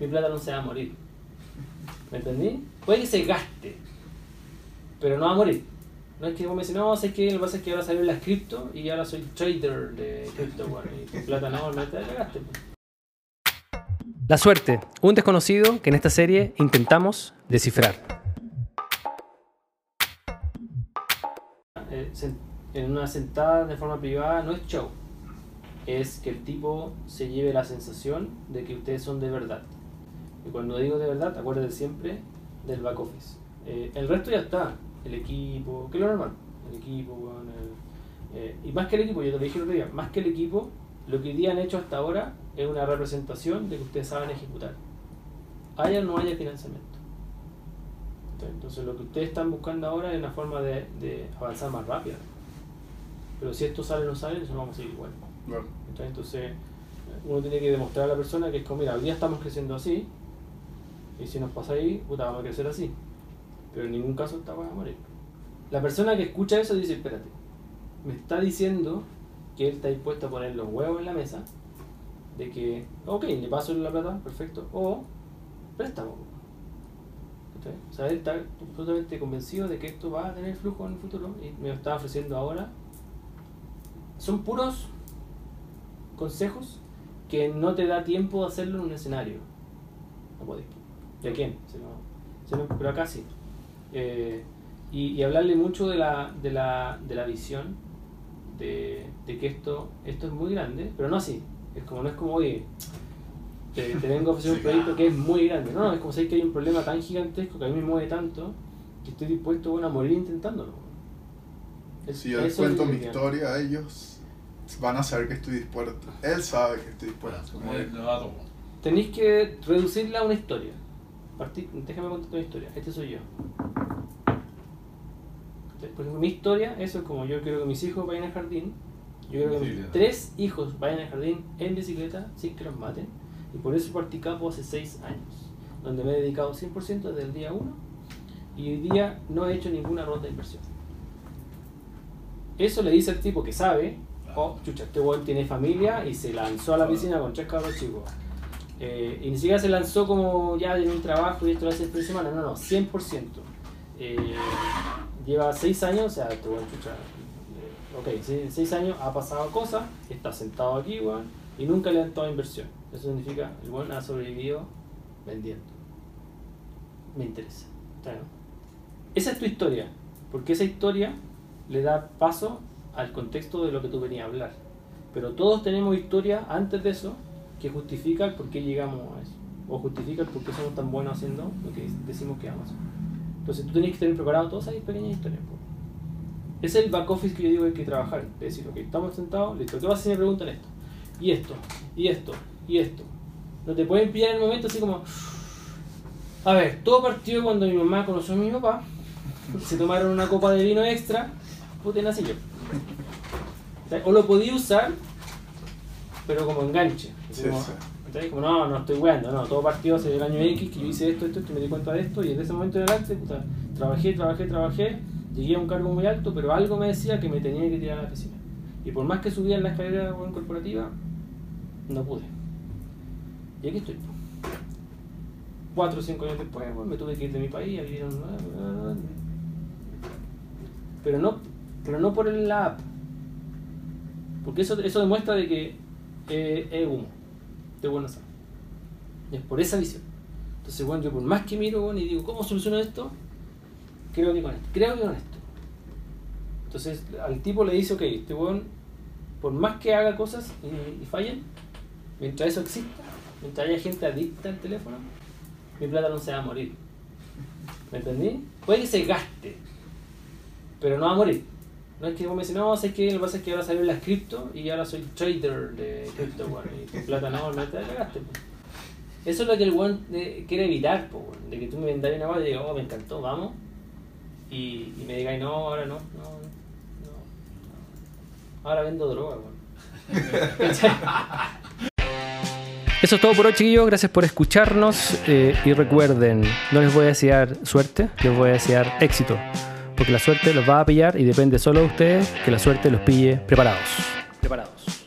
mi plata no se va a morir. ¿Me entendí? Puede que se gaste, pero no va a morir. No es que vos me decís, no, es que lo que pasa es que ahora salió las cripto y ahora soy trader de cripto, bueno, y tu plata no, no te la gaste. pues. La suerte, un desconocido que en esta serie intentamos descifrar. Eh, en una sentada de forma privada no es show. Es que el tipo se lleve la sensación de que ustedes son de verdad. Y cuando digo de verdad, acuérdense siempre del back office. Eh, el resto ya está. El equipo, que es lo normal. El equipo, weón, el- eh, y más que el equipo, yo te lo dije el otro día, más que el equipo, lo que hoy día han hecho hasta ahora es una representación de que ustedes saben ejecutar. Haya o no haya financiamiento. Entonces lo que ustedes están buscando ahora es una forma de, de avanzar más rápida. Pero si esto sale o no sale, eso no vamos a seguir igual. ¿cachai? Entonces uno tiene que demostrar a la persona que es como, mira, hoy día estamos creciendo así, y si nos pasa ahí, puta, vamos a crecer así. Pero en ningún caso esta va a morir. La persona que escucha eso dice, espérate, me está diciendo que él está dispuesto a poner los huevos en la mesa, de que, ok, le paso la plata, perfecto, o préstamo. O sea, él está absolutamente convencido de que esto va a tener flujo en el futuro y me lo está ofreciendo ahora. Son puros consejos que no te da tiempo de hacerlo en un escenario. No podéis. ¿Y a quién? Si no- si no- pero acá sí. Eh, y, y hablarle mucho de la, de la, de la visión, de, de que esto, esto es muy grande, pero no así. Es como, no es como, oye, te, te vengo a ofrecer un proyecto que es muy grande. No, es como sabéis que hay un problema tan gigantesco que a mí me mueve tanto que estoy dispuesto bueno, a morir intentándolo. Es- Si yo les cuento mi historia, ellos van a saber que estoy dispuesto. Él sabe que estoy dispuesto. Novato. Tenéis que reducirla a una historia. Partir- déjame contar una historia. Este soy yo. Por ejemplo, mi historia, eso es como yo quiero que mis hijos vayan al jardín. Yo quiero que mis tres hijos vayan al jardín en bicicleta sin que los maten. Y por eso partí capo hace seis años. Donde me he dedicado 100% desde el día 1. Y hoy día no he hecho ninguna ronda de inversión. Eso le dice al tipo que sabe, oh, chucha, este weón tiene familia y se lanzó a la piscina con tres cabros chicos. Eh, y ni siquiera se lanzó como ya en un trabajo y esto hace el fin de semana, no, no, 100%. Eh, lleva 6 años, o sea, este weón, chucha, eh, ok, 6 años ha pasado cosas, está sentado aquí, weón, y nunca le han dado inversión. Eso significa, el weón ha sobrevivido vendiendo. Me interesa. ¿está bien? Esa es tu historia, porque esa historia le da paso al contexto de lo que tú venías a hablar. Pero todos tenemos historia antes de eso que justifica el por qué llegamos a eso. O justifica el por qué somos tan buenos haciendo lo que decimos que vamos. Entonces tú tienes que tener preparado todas esas pequeñas historias. es el back office que yo digo que hay que trabajar. Es decir, ok, estamos sentados, listo. ¿Qué pasa si me preguntan esto? Y esto, y esto, y esto. No te pueden pillar en el momento así como... A ver, todo partió cuando mi mamá conoció a mi papá. Se tomaron una copa de vino extra. Puta, nací yo. O O lo podía usar, pero como enganche. Sí, como. Como, no, no estoy weando, no, todo partió hace el año X, que yo hice esto, esto, y me di cuenta de esto, y desde ese momento en adelante, puta, trabajé, trabajé, trabajé, llegué a un cargo muy alto, pero algo me decía que me tenía que tirar a la piscina. Y por más que subía en la escalera corporativa, no pude. Y aquí estoy. Cuatro o cinco años después, me tuve que ir de mi país a vivir en un... Pero no, pero no por la app. Porque eso, eso demuestra de que eh, es humo. De buena sal. Y es por esa visión. Entonces, bueno, yo por más que miro y digo, ¿cómo soluciono esto? Creo que con esto. Creo que con esto. Entonces, al tipo le dice, ok, este weón, por más que haga cosas y, y fallen, mientras eso exista, mientras haya gente adicta al teléfono, mi plata no se va a morir. ¿Me entendí? Puede que se gaste, pero no va a morir. No es que vos me dices, no, es que lo que pasa es que ahora salió las cripto y ahora soy trader de cripto, weón, y tu plata no, no te la cagaste. pues. Eso es lo que el weón eh, quiere evitar, po, weón, de que tú me vendas una weá y digas, oh, me encantó, vamos, y, y me digáis, no, ahora no, no, no, no. ahora vendo droga, weón. Eso es todo por hoy, chiquillos. Gracias por escucharnos. eh, y recuerden, no les voy a desear suerte, les voy a desear éxito. Porque la suerte los va a pillar y depende solo de ustedes que la suerte los pille preparados. Preparados.